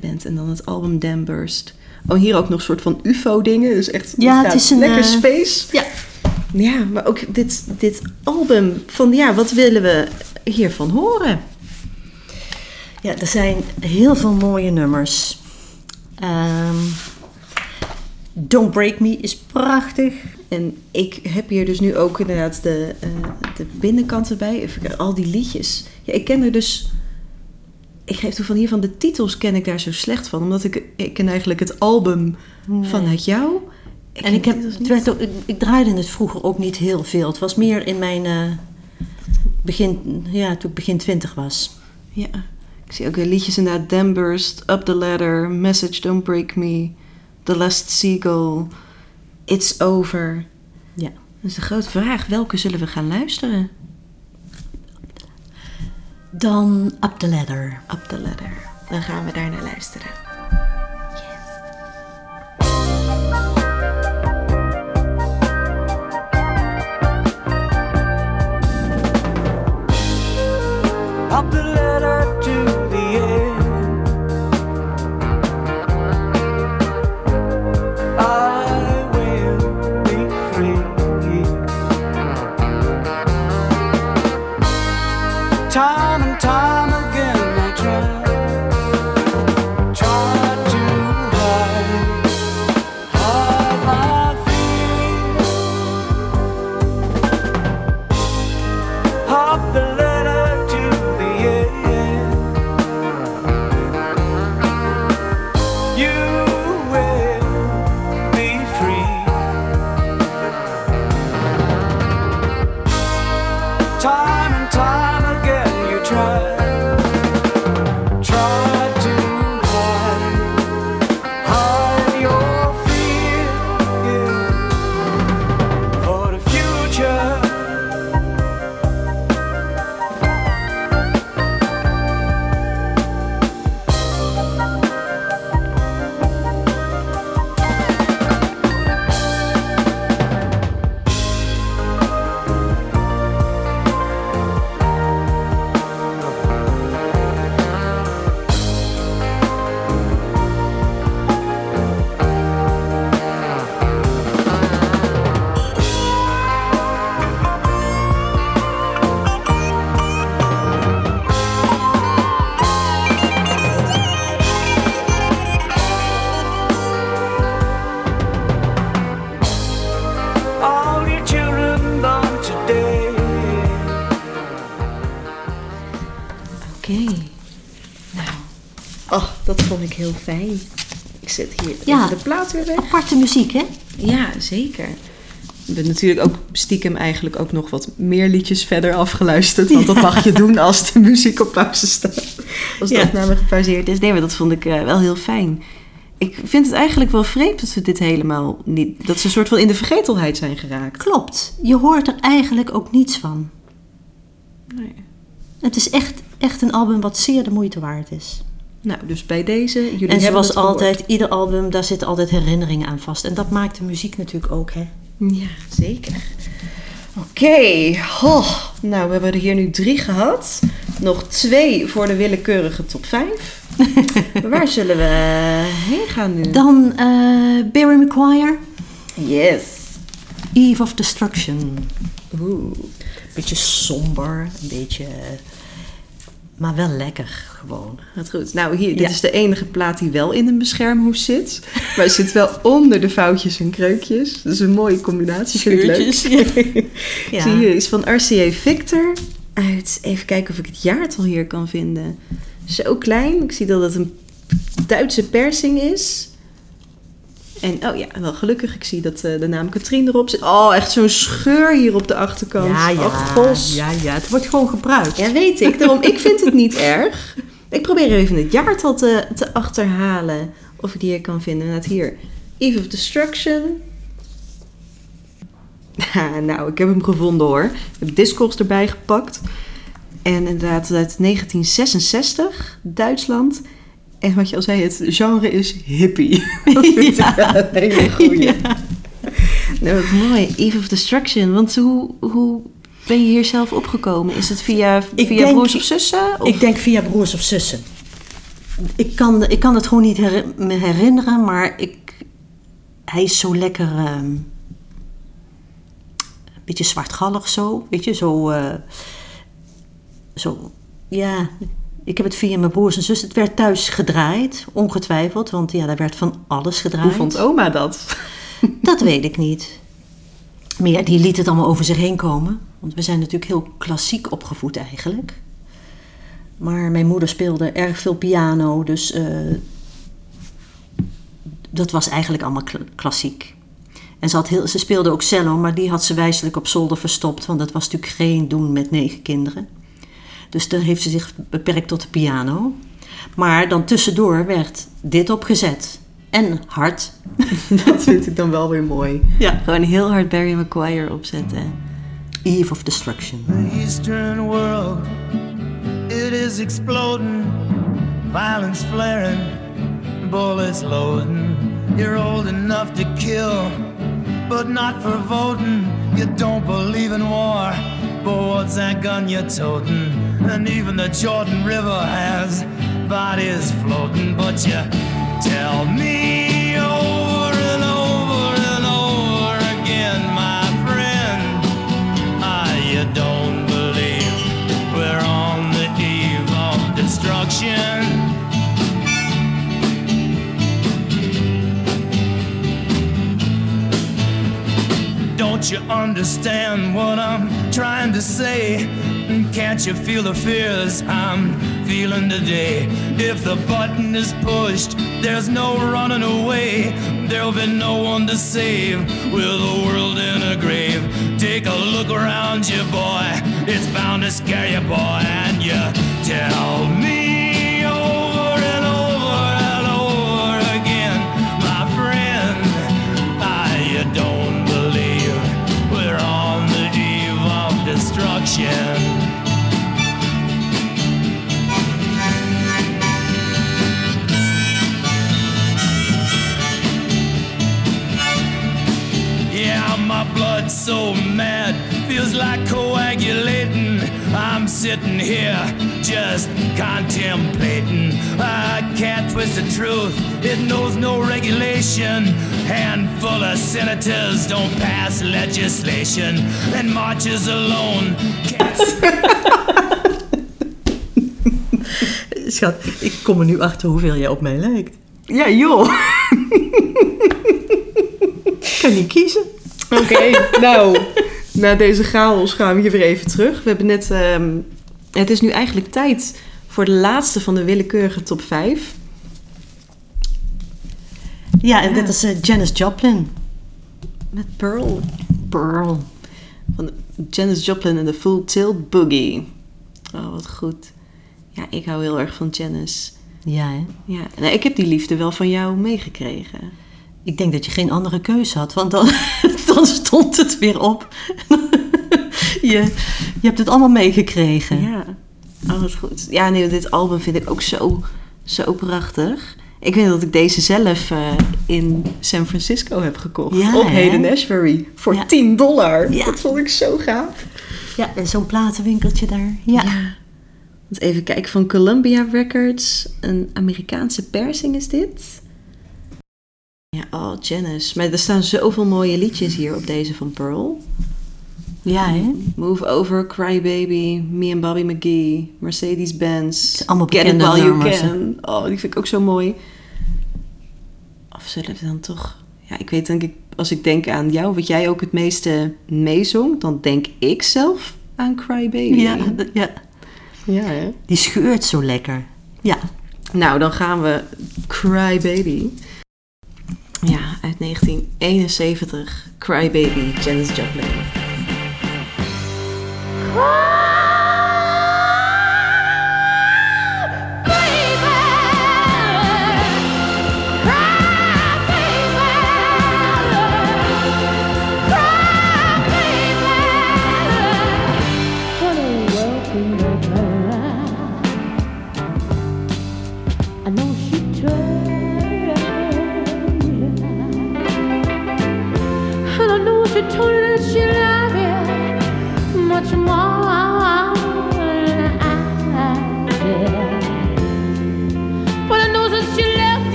S1: band. En dan het album Dam Burst. Oh, hier ook nog een soort van UFO-dingen. Dus echt
S3: Ja, het is een,
S1: lekker
S3: eh,
S1: space.
S3: Ja.
S1: Ja, maar ook dit, dit album van ja, wat willen we hiervan horen?
S3: Ja, er zijn heel veel mooie nummers. Ehm, Don't Break Me is prachtig.
S1: En ik heb hier dus nu ook inderdaad de, eh, de binnenkant erbij. Even al die liedjes. Ja, ik ken er dus... Ik geef toe van hier van de titels ken ik daar zo slecht van. Omdat ik, ik ken eigenlijk het album vanuit jou.
S3: en ik,
S1: de
S3: heb, het werd ook, ik, ik draaide het vroeger ook niet heel veel. Het was meer in mijn eh, begin, ja, toen ik begin twintig was.
S1: Ja, ik zie ook weer liedjes inderdaad. Dam Burst, Up the Ladder, Message Don't Break Me, The Last Seagull, It's Over.
S3: Ja.
S1: Dat is de grote vraag. Welke zullen we gaan luisteren?
S3: Dan Up the Ladder.
S1: Up the Ladder. Dan gaan we daar naar luisteren.
S7: Up the ladder
S1: dat vond ik heel fijn. Ik zet hier
S3: Ja.
S1: de plaat weer weg.
S3: Aparte muziek, hè?
S1: Ja, zeker. Ik ben natuurlijk ook stiekem eigenlijk ook nog wat meer liedjes verder afgeluisterd. Want dat mag je doen als de muziek op pauze staat. Als de
S3: Ja.
S1: opname gepauzeerd is. Nee, maar dat vond ik eh, wel heel fijn. Ik vind het eigenlijk wel vreemd dat ze dit helemaal niet... Dat ze een soort van in de vergetelheid zijn geraakt.
S3: Klopt. Je hoort er eigenlijk ook niets van.
S1: Nee.
S3: Het is echt, echt een album wat zeer de moeite waard is.
S1: Nou, dus bij deze... Jullie
S3: en zoals
S1: gehoord.
S3: altijd, ieder album, daar zitten altijd herinneringen aan vast. En dat maakt de muziek natuurlijk ook, hè?
S1: Ja, zeker. Oké, oh, nou we hebben er hier nu drie gehad. Nog twee voor de willekeurige top vijf. Waar zullen we heen gaan nu?
S3: Dan eh Barry McGuire,
S1: Yes.
S3: Eve of Destruction.
S1: Oeh.
S3: Beetje somber, een beetje... Maar wel lekker, gewoon.
S1: Wat goed. Nou, hier, dit
S3: Ja.
S1: is de enige plaat die wel in een beschermhoes zit. Maar het zit wel onder de foutjes en kreukjes. Dat is een mooie combinatie, vind ik leuk.
S3: Ja.
S1: Zie je, is van RCA Victor. Uit, even kijken of ik het jaartal hier kan vinden. Zo klein. Ik zie dat het een Duitse persing is. En oh ja, wel gelukkig. Ik zie dat eh, de naam Katrien erop zit. Oh, echt zo'n scheur hier op de achterkant.
S3: Ja, ja, ja, ja, het wordt gewoon gebruikt.
S1: Ja, weet ik. Daarom, ik vind het niet erg. Ik probeer even het jaartal te, te achterhalen. Of ik die hier kan vinden. Inderdaad, hier. Eve of Destruction. Nou, ik heb hem gevonden hoor. Ik heb Discogs erbij gepakt. En inderdaad, uit 1966, Duitsland. En wat je al zei, het genre is hippie. Dat vind ik wel een hele goeie. Nou, wat mooi. Eve of Destruction. Want hoe, hoe ben je hier zelf opgekomen? Is het via,
S3: Ik
S1: via
S3: denk-
S1: broers of zussen? Of?
S3: Ik denk via broers of zussen. Ik kan, ik kan het gewoon niet her- me herinneren, maar ik, hij is zo lekker. ehm, een beetje zwartgallig zo. Weet je, zo. eh, zo. Ja, ik heb het via mijn broers en zus. Het werd thuis gedraaid, ongetwijfeld. Want ja, daar werd van alles gedraaid.
S1: Hoe vond oma dat?
S3: Dat weet ik niet. Maar ja, die liet het allemaal over zich heen komen. Want we zijn natuurlijk heel klassiek opgevoed eigenlijk. Maar mijn moeder speelde erg veel piano, dus eh, dat was eigenlijk allemaal kla- klassiek. En ze, had heel, ze speelde ook cello, maar die had ze wijselijk op zolder verstopt, want dat was natuurlijk geen doen met negen kinderen. Dus dan heeft ze zich beperkt tot de piano. Maar dan tussendoor werd dit opgezet. En hard.
S1: Dat vind ik dan wel weer mooi.
S3: Ja.
S1: Gewoon heel hard Barry McGuire opzetten.
S3: Eve of Destruction.
S4: The Eastern world, it is exploding, violence flaring, bullets loading. You're old enough to kill, but not for voting. You don't believe in war, but what's that gun you're toting? And even the Jordan River has bodies floating, but you tell me over and over and over again, my friend. Ah, you don't believe we're on the eve of destruction. Don't you understand what I'm trying to say? Can't you feel the fears I'm feeling today? If the button is pushed, there's no running away. There'll be no one to save with the world in a grave. Take a look around you, boy. It's bound to scare you, boy. And you tell me over Yeah, my blood's so mad, feels like coagulating. I'm sitting here just contemplating. I can't twist the truth, it knows no regulation. Handful of senators don't pass legislation, and marches alone can't.
S3: Schat, ik kom er nu achter hoeveel jij op mij lijkt.
S1: Ja, joh.
S3: Kan niet kiezen.
S1: Oké, nou, na deze chaos gaan we hier weer even terug. We hebben net, ehm, het is nu eigenlijk tijd voor de laatste van de willekeurige top 5.
S3: Ja, en
S1: Ja.
S3: dit is eh, Janis Joplin.
S1: Met Pearl. Pearl. Van Janis Joplin en de Full Tilt Boogie. Oh, wat goed. Ja, ik hou heel erg van Janis.
S3: Ja, hè?
S1: Ja, nou, ik heb die liefde wel van jou meegekregen.
S3: Ik denk dat je geen andere keuze had, want dan, dan stond het weer op. je, je hebt het allemaal meegekregen.
S1: Ja, wat goed. Ja, nee, dit album vind ik ook zo, zo prachtig. Ik weet dat ik deze zelf eh, in San Francisco heb gekocht.
S3: Ja,
S1: op? Hayden Ashbury. Voor
S3: Ja.
S1: 10 dollar.
S3: Ja.
S1: Dat vond ik zo gaaf.
S3: Ja, en zo'n platenwinkeltje daar. Ja.
S1: Want even kijken, van Columbia Records. Een Amerikaanse persing is dit. Ja, oh, Janice. Maar er staan zoveel mooie liedjes hier op deze van Pearl.
S3: Ja, hè?
S1: Move Over, Cry Baby, Me and Bobby McGee, Mercedes-Benz,
S3: allemaal
S1: Get It
S3: bekende
S1: You
S3: hè?
S1: Can. Oh, die vind ik ook zo mooi. Of zullen we dan toch... Ja, ik weet denk ik, als ik denk aan jou, wat jij ook het meeste meezongt, dan denk ik zelf aan Cry Baby.
S3: Ja, ja.
S1: ja hè?
S3: Die scheurt zo lekker. Ja.
S1: Nou, dan gaan we Cry Baby. Ja, uit 1971. Cry Baby, Janis Joplin.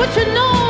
S2: But you know,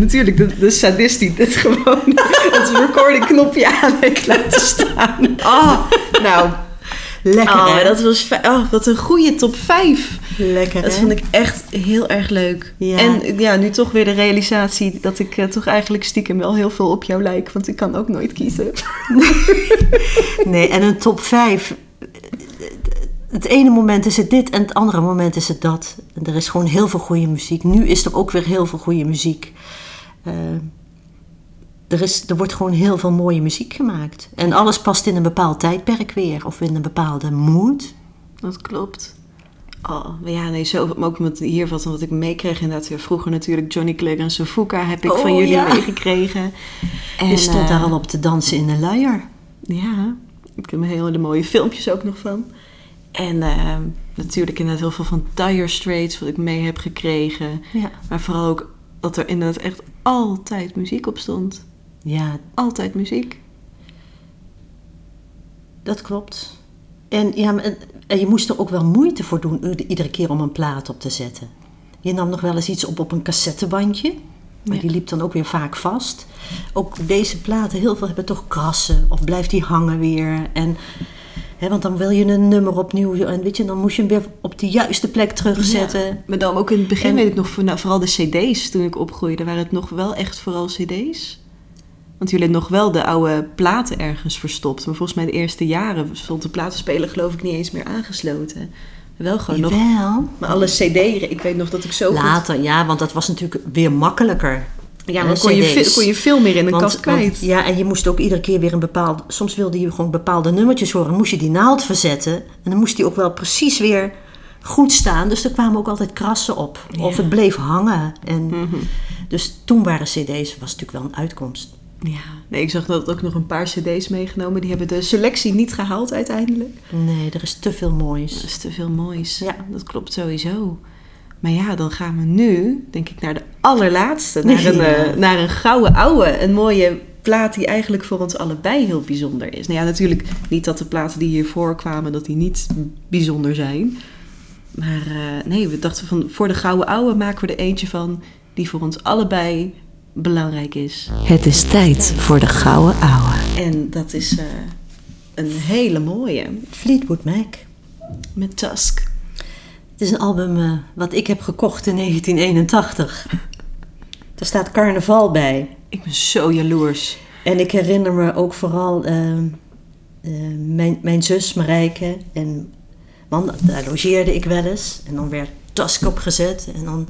S1: natuurlijk de, de sadist die dit gewoon het recording knopje aan heeft laten staan. Oh, nou,
S3: Lekker
S1: oh,
S3: hè?
S1: dat was oh, wat een goede top 5.
S3: Lekker
S1: Dat
S3: hè?
S1: vond ik echt heel erg leuk.
S3: Ja.
S1: En ja, nu toch weer de realisatie dat ik eh, toch eigenlijk stiekem wel heel veel op jou lijk. Want ik kan ook nooit kiezen.
S3: Nee, en een top 5. Het ene moment is het dit en het andere moment is het dat. En er is gewoon heel veel goede muziek. Nu is er ook weer heel veel goede muziek. Eh, er, is, er wordt gewoon heel veel mooie muziek gemaakt. En alles past in een bepaald tijdperk weer. Of in een bepaalde mood.
S1: Dat klopt. Oh, ja, nee, zo, ook met hier wat, wat ik meekreeg inderdaad. Ja, vroeger natuurlijk Johnny Clegg en Sofuka heb ik
S3: Oh,
S1: van jullie
S3: ja.
S1: meegekregen. En,
S3: Je stond
S1: eh,
S3: daar al op te dansen in een luier.
S1: Ja, ik heb hele mooie filmpjes ook nog van. En eh, natuurlijk inderdaad heel veel van Dire Straits wat ik mee heb gekregen.
S3: Ja.
S1: Maar vooral ook dat er inderdaad echt altijd muziek op stond.
S3: Ja,
S1: Altijd muziek.
S3: dat klopt. En, ja, en je moest er ook wel moeite voor doen iedere keer om een plaat op te zetten. Je nam nog wel eens iets op op een cassettebandje. Maar
S1: Ja.
S3: die liep dan ook weer vaak vast. Ook deze platen, heel veel hebben toch krassen. Of blijft die hangen weer. En, want dan wil je een nummer opnieuw. En weet je, dan moest je hem weer op de juiste plek terugzetten.
S1: Ja, Maar dan ook in het begin
S3: En-
S1: weet ik nog, voor- nou, vooral de cd's toen ik opgroeide, waren het nog wel echt vooral cd's. Want jullie hadden nog wel de oude platen ergens verstopt. Maar volgens mij de eerste jaren stond de platenspeler geloof ik niet eens meer aangesloten. Wel gewoon nog...
S3: Jawel.
S1: Maar alle cd, ik weet nog dat ik zo goed...
S3: Later, ja, want dat was natuurlijk weer makkelijker.
S1: Ja, maar kon je, kon je veel meer in een
S3: Want-
S1: kast kwijt.
S3: want- ja, en je moest ook iedere keer weer een bepaald... Soms wilde je gewoon bepaalde nummertjes horen. Moest je die naald verzetten. En dan moest die ook wel precies weer goed staan. Dus er kwamen ook altijd krassen op. Of het bleef hangen. En
S1: Mhm.
S3: Dus toen waren cd's, was natuurlijk wel een uitkomst.
S1: Ja, nee, ik zag dat ook nog een paar cd's meegenomen. Die hebben de selectie niet gehaald uiteindelijk.
S3: Nee, er is te veel moois.
S1: Dat is te veel moois.
S3: Ja.
S1: Dat klopt sowieso. Maar ja, dan gaan we nu, denk ik, naar de allerlaatste. Naar een,
S3: Ja.
S1: eh, naar een gouden ouwe. Een mooie plaat die eigenlijk voor ons allebei heel bijzonder is. Nou ja, natuurlijk niet dat de platen die hiervoor kwamen, dat die niet bijzonder zijn. Maar eh, nee, we dachten van voor de gouden ouwe maken we er eentje van die voor ons allebei belangrijk is.
S8: Het is tijd voor de gouden ouwe.
S1: En dat is eh, een hele mooie.
S3: Fleetwood Mac.
S1: Met Tusk.
S3: Het is een album eh, wat ik heb gekocht in 1981. Er staat carnaval bij.
S1: Ik ben zo jaloers.
S3: En ik herinner me ook vooral eh, eh, mijn, mijn zus Marijke. En man, daar logeerde ik wel eens. En dan werd Task opgezet. En dan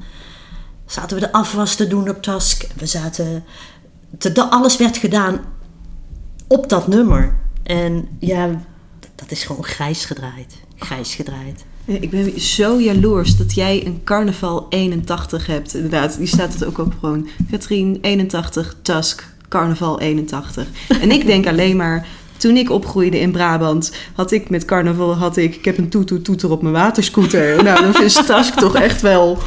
S3: zaten we de afwas te doen op Task. We zaten... Te, alles werd gedaan op dat nummer. En ja, dat is gewoon grijs gedraaid. Grijs gedraaid.
S1: Ja, Ik ben zo jaloers dat jij een carnaval 81 hebt. Inderdaad, die staat het ook op gewoon. Katrien 81, Tusk, carnaval 81. En ik denk alleen maar, toen ik opgroeide in Brabant, had ik met carnaval, had ik, ik heb een toeter op mijn waterscooter. Nou, dan is Tusk toch echt wel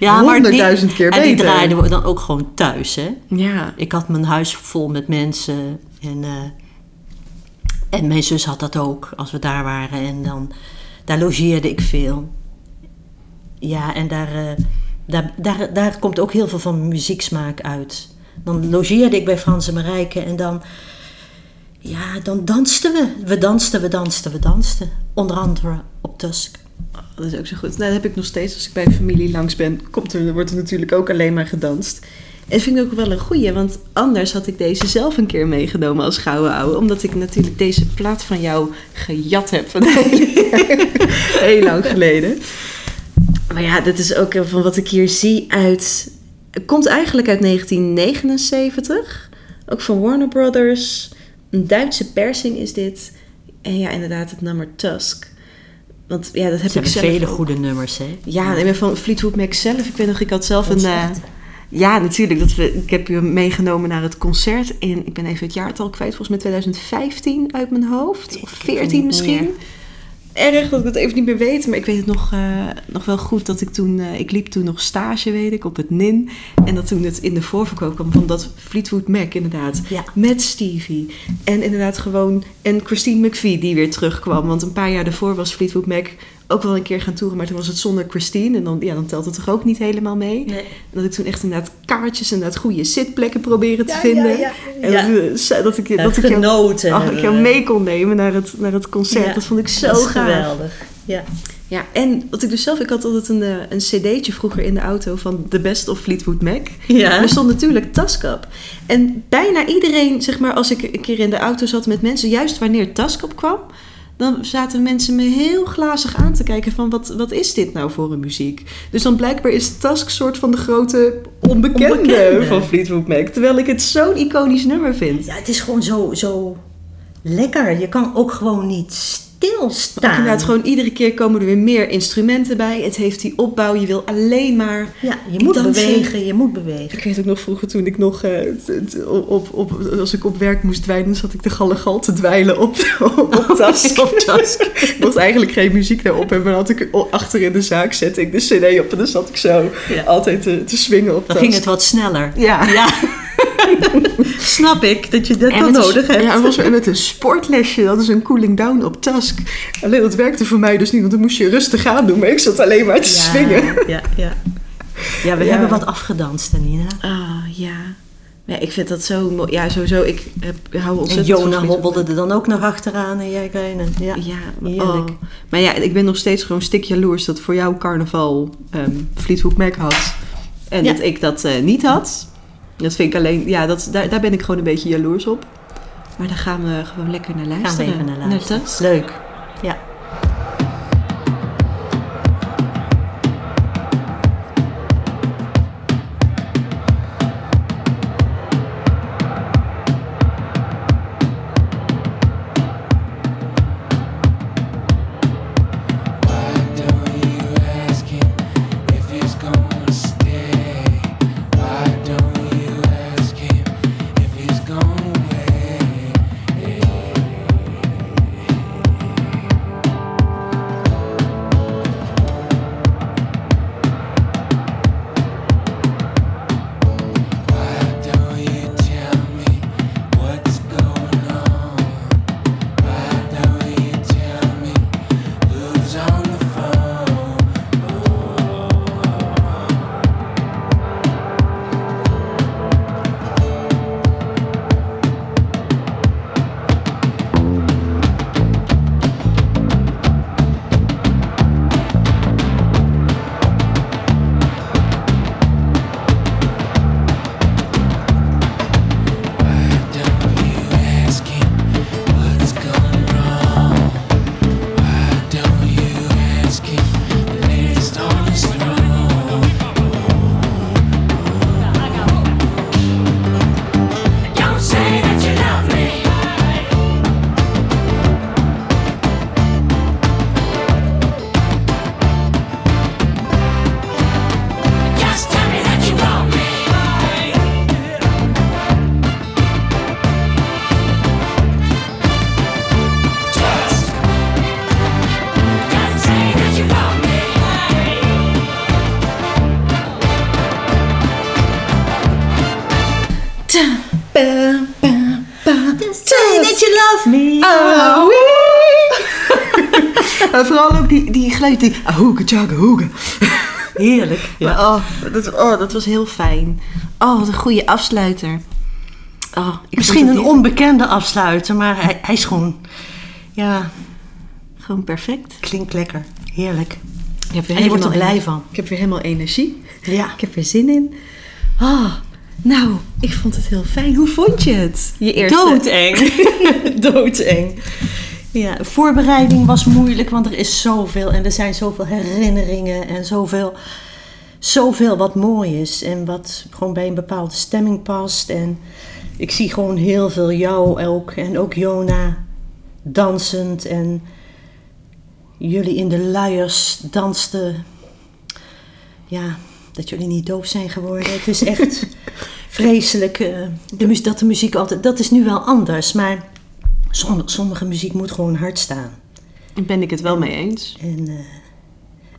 S1: honderdduizend keer
S3: en
S1: beter.
S3: die draaiden we dan ook gewoon thuis, hè?
S1: Ja,
S3: Ik had mijn huis vol met mensen. En, eh, en mijn zus had dat ook, als we daar waren. En dan, daar logeerde ik veel. Ja, en daar, eh, daar, daar, daar komt ook heel veel van muzieksmaak uit. Dan logeerde ik bij Frans en Marijke en dan... Ja, dan dansten we. We dansten, we dansten, we dansten. Onder andere op Tusk.
S1: dat is ook zo goed. Nou, dat heb ik nog steeds als ik bij familie langs ben. Komt er, wordt er natuurlijk ook alleen maar gedanst. En vind ik ook wel een goeie, want anders had ik deze zelf een keer meegenomen als gouden ouwe. Omdat ik natuurlijk deze plaat van jou gejat heb van heel, lang geleden. Maar ja, dit is ook van wat ik hier zie uit... Het komt eigenlijk uit 1979. Ook van Warner Brothers. Een Duitse persing is dit. En ja, inderdaad het nummer Tusk. Want ja, dat heb
S3: Ze
S1: ik zelf
S3: vele
S1: ook.
S3: goede nummers, hè?
S1: Ja, nee, maar van Fleetwood Mac zelf. Ik weet nog, ik had zelf een... ja, natuurlijk. Dat we, ik heb je meegenomen naar het concert in... Ik ben even het jaartal kwijt. Volgens mij 2015 uit mijn hoofd. Of
S3: Ik weet
S1: 14
S3: niet
S1: misschien. Erg dat ik het even niet meer weet. Maar ik weet het nog, eh, nog wel goed dat ik toen... eh, ik liep toen nog stage, weet ik, op het NIN. En dat toen het in de voorverkoop kwam van dat Fleetwood Mac inderdaad.
S3: Ja.
S1: Met Stevie. En inderdaad gewoon... En Christine McVie die weer terugkwam. Want een paar jaar daarvoor was Fleetwood Mac ook wel een keer gaan toeren. Maar toen was het zonder Christine. En dan, ja, dan telt het toch ook niet helemaal mee.
S3: Nee.
S1: En dat ik toen echt inderdaad kaartjes en inderdaad goede zitplekken proberen te
S3: Ja,
S1: vinden.
S3: ja, ja.
S1: En
S3: Ja.
S1: dat, dat ik, dat ik jou, oh, ik jou mee kon nemen naar het, naar het concert. Dat vond ik zo
S3: dat is
S1: gaaf.
S3: geweldig. Ja.
S1: Ja, en wat ik dus zelf, ik had altijd een, eh, een cd'tje vroeger in de auto van The Best of Fleetwood Mac.
S3: Ja.
S1: Er stond natuurlijk Tusk op. En bijna iedereen, zeg maar, als ik een keer in de auto zat met mensen, juist wanneer Tusk op kwam, dan zaten mensen me heel glazig aan te kijken van wat, wat is dit nou voor een muziek? Dus dan blijkbaar is Tusk soort van de grote onbekende,
S3: Onbekende.
S1: van Fleetwood Mac. Terwijl ik het zo'n iconisch nummer vind.
S3: Ja, het is gewoon zo, zo lekker. Je kan ook gewoon niet stilstaan.
S1: Inderdaad, gewoon iedere keer komen er weer meer instrumenten bij. Het heeft die opbouw. Je wil alleen maar
S3: Ja, je moet
S1: dansen.
S3: bewegen, je moet bewegen.
S1: Ik weet ook nog vroeger toen ik nog, eh, op, op, als ik op werk moest dwijlen, zat ik de gallegal te dwijlen op, op Tusk.
S3: Op Tusk.
S1: Ik mocht eigenlijk geen muziek daarop hebben, dan had ik achter in de zaak zette ik de cd op en dan zat ik zo
S3: Ja.
S1: altijd te, te swingen op
S3: Dan ging het wat sneller.
S1: Ja.
S3: Ja. Snap ik dat je dat
S1: En
S3: dan
S1: een-
S3: nodig hebt.
S1: Ja, het was met een sportlesje. Dat is een cooling down op Tusk. Alleen dat werkte voor mij dus niet, want dan moest je rustig aan doen. Maar ik zat alleen maar te swingen.
S3: Ja, ja. Ja, we
S1: Ja.
S3: hebben wat afgedanst, Nina.
S1: Ah, ja. Ja, ik vind dat zo mooi. Ja, sowieso. Ik heb, hou
S3: En
S1: ontzettend
S3: Jona
S1: van Fleetwood
S3: hobbelde er dan ook nog achteraan en jij kleine. Ja,
S1: Ja, oh. Maar ja, ik ben nog steeds gewoon stik jaloers dat voor jou carnaval ehm, Fleetwood Mac had. En
S3: Ja.
S1: dat ik dat eh, niet had. Dat vind ik alleen, ja, dat, daar, daar ben ik gewoon een beetje jaloers op. Maar daar gaan we gewoon lekker naar
S3: Gaan we
S1: luisteren.
S3: even naar luisteren. Leuk. Ja. Say that you love me.
S1: Ah, wee. En vooral ook die, die geluid, die tjaga, hoega.
S3: Heerlijk. Ja.
S1: Maar, oh, dat, oh, dat was heel fijn. Oh, wat een goede afsluiter. Oh, ik
S3: Misschien een onbekende afsluiter, maar hij, hij is gewoon... Ja,
S1: Gewoon perfect.
S3: klinkt lekker. Heerlijk.
S1: Ik heb weer
S3: En je wordt er
S1: helemaal
S3: blij van.
S1: Ik heb weer helemaal energie.
S3: Ja.
S1: Ik heb er zin in. Oh, nou, ik vond het heel fijn. Hoe vond je het? Je eerste...
S3: Doodeng. Doodeng. Ja, voorbereiding was moeilijk, want er is zoveel en er zijn zoveel herinneringen en zoveel, zoveel wat mooi is en wat gewoon bij een bepaalde stemming past. En ik zie gewoon heel veel jou ook en ook Jona dansend en jullie in de luiers dansten. Ja, dat jullie niet doof zijn geworden. Het is echt vreselijk eh, de, dat de muziek altijd... Dat is nu wel anders, maar sommige, sommige muziek moet gewoon hard staan.
S1: Daar ben ik het wel mee eens.
S3: En, eh,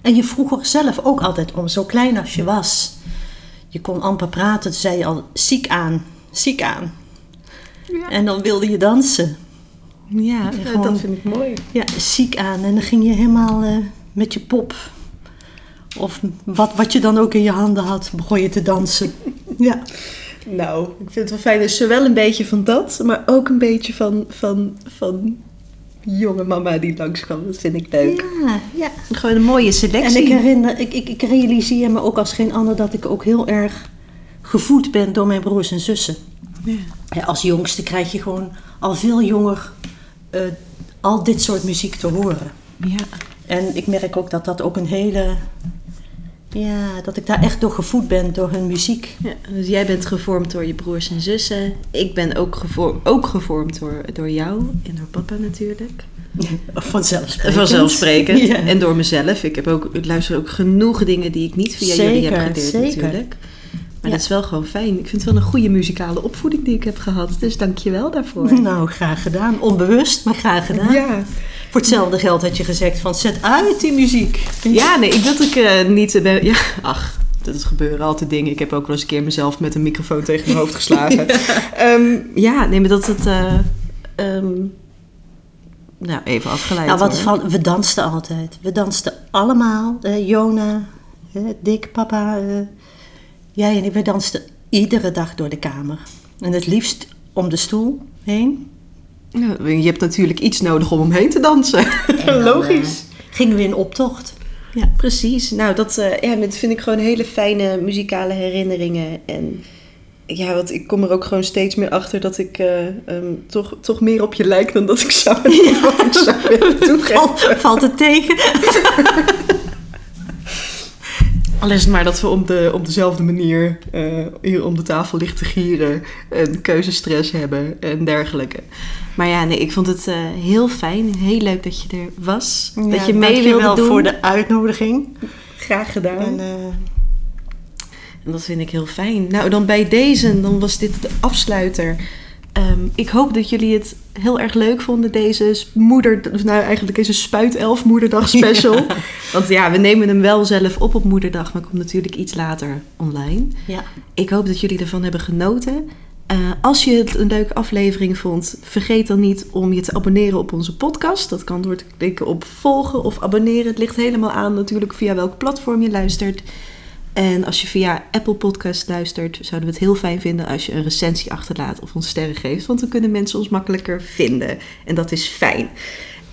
S3: en je vroeg er zelf ook altijd om, zo klein als je was. Je kon amper praten, toen zei je al ziek aan, ziek aan. En dan wilde je dansen.
S1: Ja,
S3: Ja, gewoon-
S1: dat vind ik mooi.
S3: Ja, ziek aan. En dan ging je helemaal eh, met je pop. Of wat, wat je dan ook in je handen had, begon je te dansen. Ja.
S1: Nou, ik vind het wel fijn. Dus zowel een beetje van dat, maar ook een beetje van, van, van jonge mama die langskwam. Dat vind ik leuk.
S3: Ja, ja.
S1: Gewoon een mooie
S3: En
S1: selectie.
S3: ik herinner, ik, ik, ik realiseer me ook als geen ander dat ik ook heel erg gevoed ben door mijn broers en zussen. Ja, als jongste krijg je gewoon al veel jonger eh, al dit soort muziek te horen.
S1: Ja.
S3: En ik merk ook dat dat ook een hele. Ja, dat ik daar echt door gevoed ben door hun muziek.
S1: Ja, dus jij bent gevormd door je broers en zussen. Ik ben ook gevormd, ook gevormd door, door jou en door papa natuurlijk.
S3: Vanzelfsprekend.
S1: Vanzelfsprekend.
S3: Ja.
S1: En door mezelf. Ik, heb ook, ik luister ook genoeg dingen die ik niet via jullie heb geleerd
S3: zeker.
S1: natuurlijk. Maar
S3: Ja.
S1: dat is wel gewoon fijn. Ik vind het wel een goede muzikale opvoeding die ik heb gehad. Dus dank je wel daarvoor.
S3: Nou, graag gedaan. Onbewust, maar graag gedaan.
S1: Ja.
S3: Voor hetzelfde geld had je gezegd van zet uit die muziek.
S1: Ja, nee, ik dat ik eh, niet... ben. ja, ach, dat gebeuren altijd dingen. Ik heb ook wel eens een keer mezelf met een microfoon tegen mijn hoofd geslagen. ja. ja, nee, maar dat het... eh, ehm, nou, even afgeleid
S3: Nou, wat van, we dansten altijd. We dansten allemaal. eh, Jona, eh, Dick, papa, eh, jij en ik. We dansten iedere dag door de kamer. En het liefst om de stoel heen.
S1: Je hebt natuurlijk iets nodig om omheen te dansen.
S3: En dan,
S1: Logisch.
S3: eh, gingen we in optocht.
S1: Ja, precies. Nou, dat, eh, ja, dat vind ik gewoon hele fijne muzikale herinneringen. En ja, want ik kom er ook gewoon steeds meer achter dat ik eh, ehm, toch, toch meer op je lijk dan dat ik zou, wat ik zou willen toegeven.
S3: Valt het tegen?
S1: Al is het maar dat we op, de, op dezelfde manier eh, hier om de tafel liggen te gieren en keuzestress hebben en dergelijke. Maar ja, nee, ik vond het eh, heel fijn. Heel leuk dat je er was. dat je mee wilde
S3: wel
S1: doen.
S3: voor de uitnodiging.
S1: Graag gedaan.
S3: En, eh,
S1: En dat vind ik heel fijn. Nou, dan bij deze, dan was dit de afsluiter. Ehm, ik hoop dat jullie het heel erg leuk vonden, deze moeder... Nou, eigenlijk deze spuitelf moederdag special. Want ja, we nemen hem wel zelf op op moederdag, maar komt natuurlijk iets later online.
S3: ja.
S1: Ik hoop dat jullie ervan hebben genoten. Eh, als je het een leuke aflevering vond, vergeet dan niet om je te abonneren op onze podcast. Dat kan door te klikken op volgen of abonneren. Het ligt helemaal aan natuurlijk via welk platform je luistert. En als je via Apple Podcast luistert, zouden we het heel fijn vinden als je een recensie achterlaat of ons sterren geeft. Want dan kunnen mensen ons makkelijker vinden. En dat is fijn.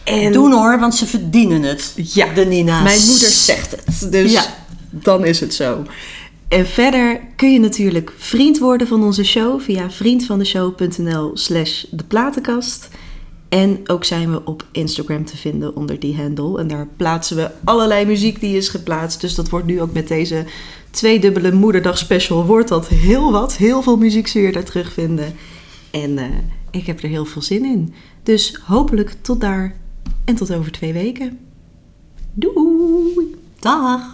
S1: En
S3: Doen hoor, want ze verdienen het.
S1: Ja,
S3: de Nina's.
S1: mijn moeder zegt het. Dus
S3: Ja.
S1: dan is het zo. En verder kun je natuurlijk vriend worden van onze show via vriendvandeshow.nl slash de platenkast. En ook zijn we op Instagram te vinden onder die handle. En daar plaatsen we allerlei muziek die is geplaatst. Dus dat wordt nu ook met deze tweedubbele moederdag special wordt dat heel wat. Heel veel muziek zul je daar terugvinden. En eh, ik heb er heel veel zin in. Dus hopelijk tot daar en tot over twee weken. Doei!
S3: Dag.